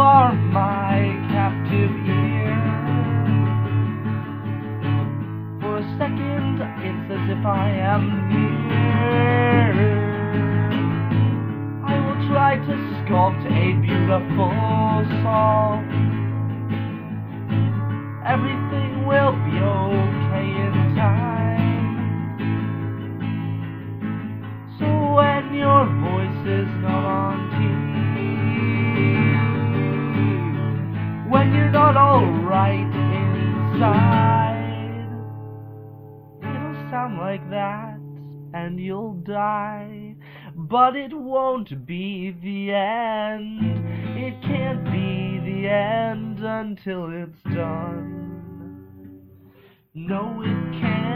are my captive ear. For a second, it's as if I am near. I will try to sculpt a beautiful song. Everything will be But it won't be the end. It can't be the end until it's done. No, it can't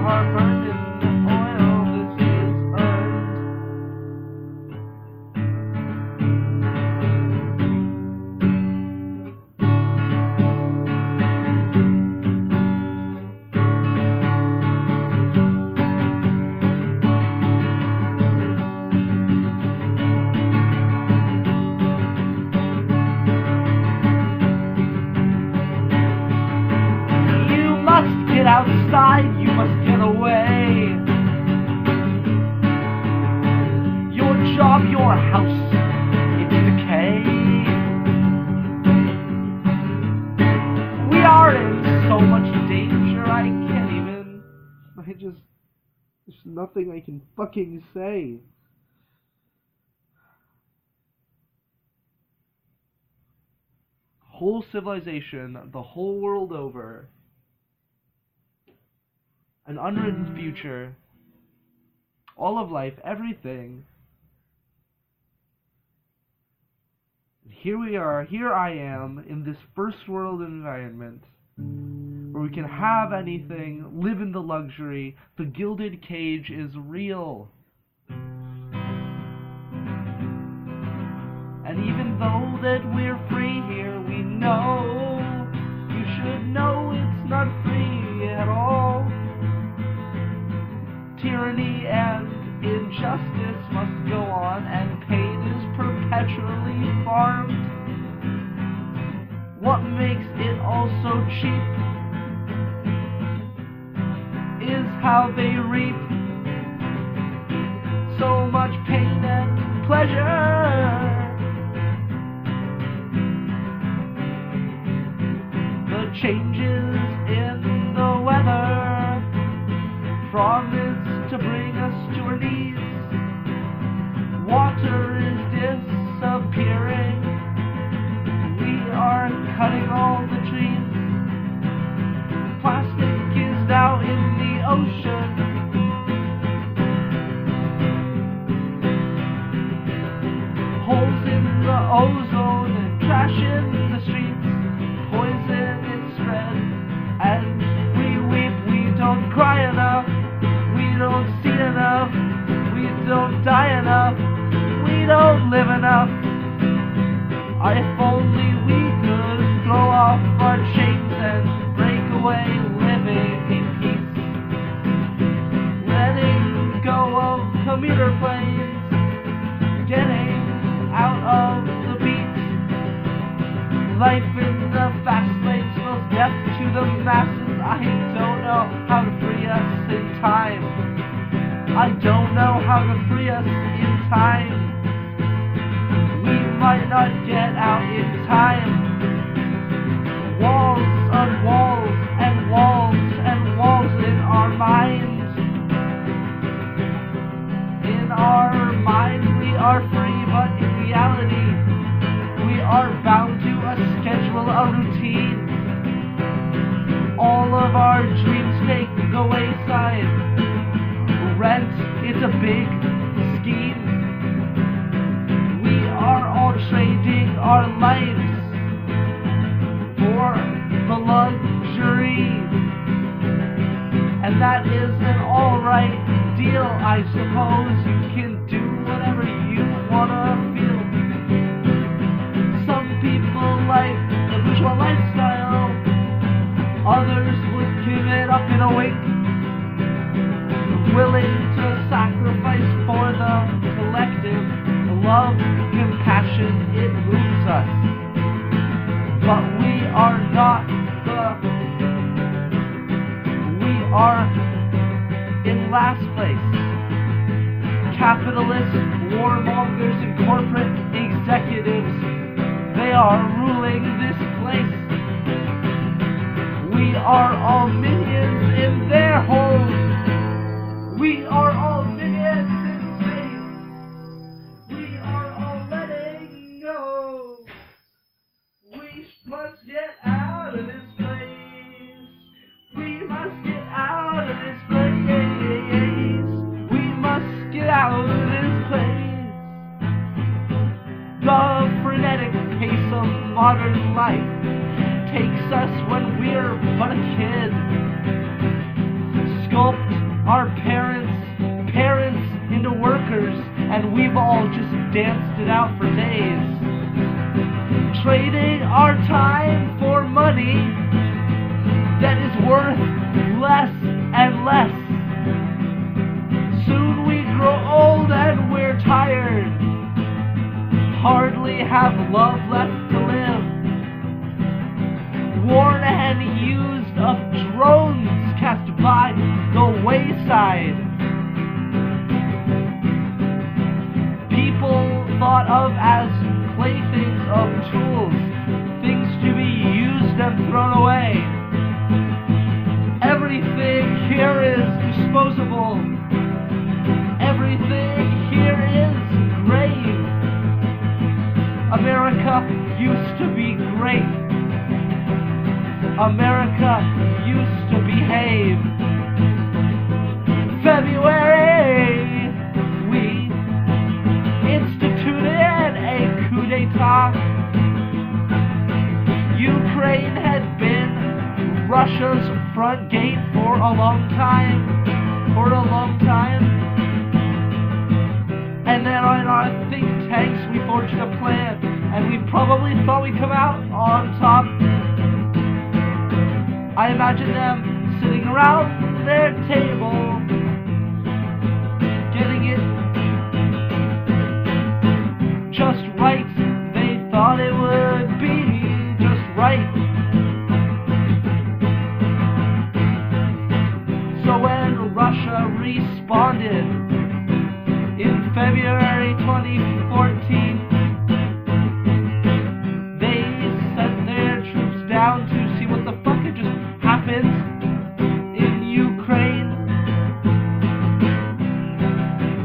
We I just. There's nothing I can fucking say. Whole civilization, the whole world over, an unwritten future, all of life, everything. Here we are, here I am in this first world environment where we can have anything, live in the luxury, the gilded cage is real. And even though that we're free here, we know you should know it's not free at all. Tyranny and injustice must go on, and pain is perpetually farmed. What makes it all so cheap how they reap so much pain and pleasure. The changes in If only we could throw off our chains and time. I don't know how to free us in time. We might not get out in time. Walls on walls and walls and walls in our minds. In our minds we are free, but in reality we are bound to a schedule, a routine. All of our dreams take the wayside. Rent, it's a big scheme. We are all trading our lives for the luxury. And that is an alright deal, I suppose. Love, compassion, it moves us. But we are not the. We are in last place. Capitalists, warmongers, and corporate executives, they are ruling this place. We are all minions in their holes. We are all and we've all just danced it out for days. Trading our time for money that is worth less and less. Soon we grow old and we're tired. Hardly have love left to live. Worn and used of drones cast by the wayside. Thought of as playthings of tools, things to be used and thrown away. Everything here is disposable. Everything here is grave. America used to be great. America Russia's front gate for a long time. For a long time. And then in our think tanks, we forged a plan. And we probably thought we'd come out on top. I imagine them sitting around their table, Responded in February 2014, they sent their troops down to see what the fuck had just happened in Ukraine.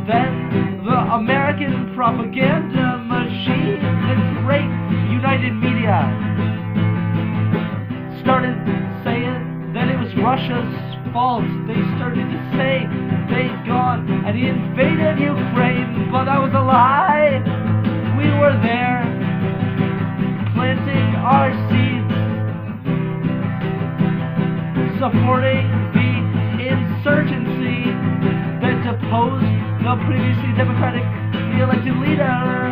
Then the American propaganda machine, the great United Media, started saying that it was Russia's They started to say they'd gone and invaded Ukraine, but that was a lie. We were there, planting our seeds, supporting the insurgency that deposed the previously democratically elected leader.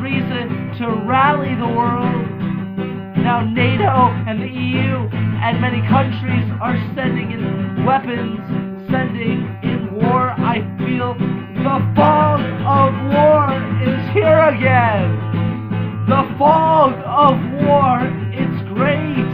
Reason to rally the world. Now NATO and the EU and many countries are sending in weapons, sending in war. I feel the fog of war is here again. The fog of war, it's great.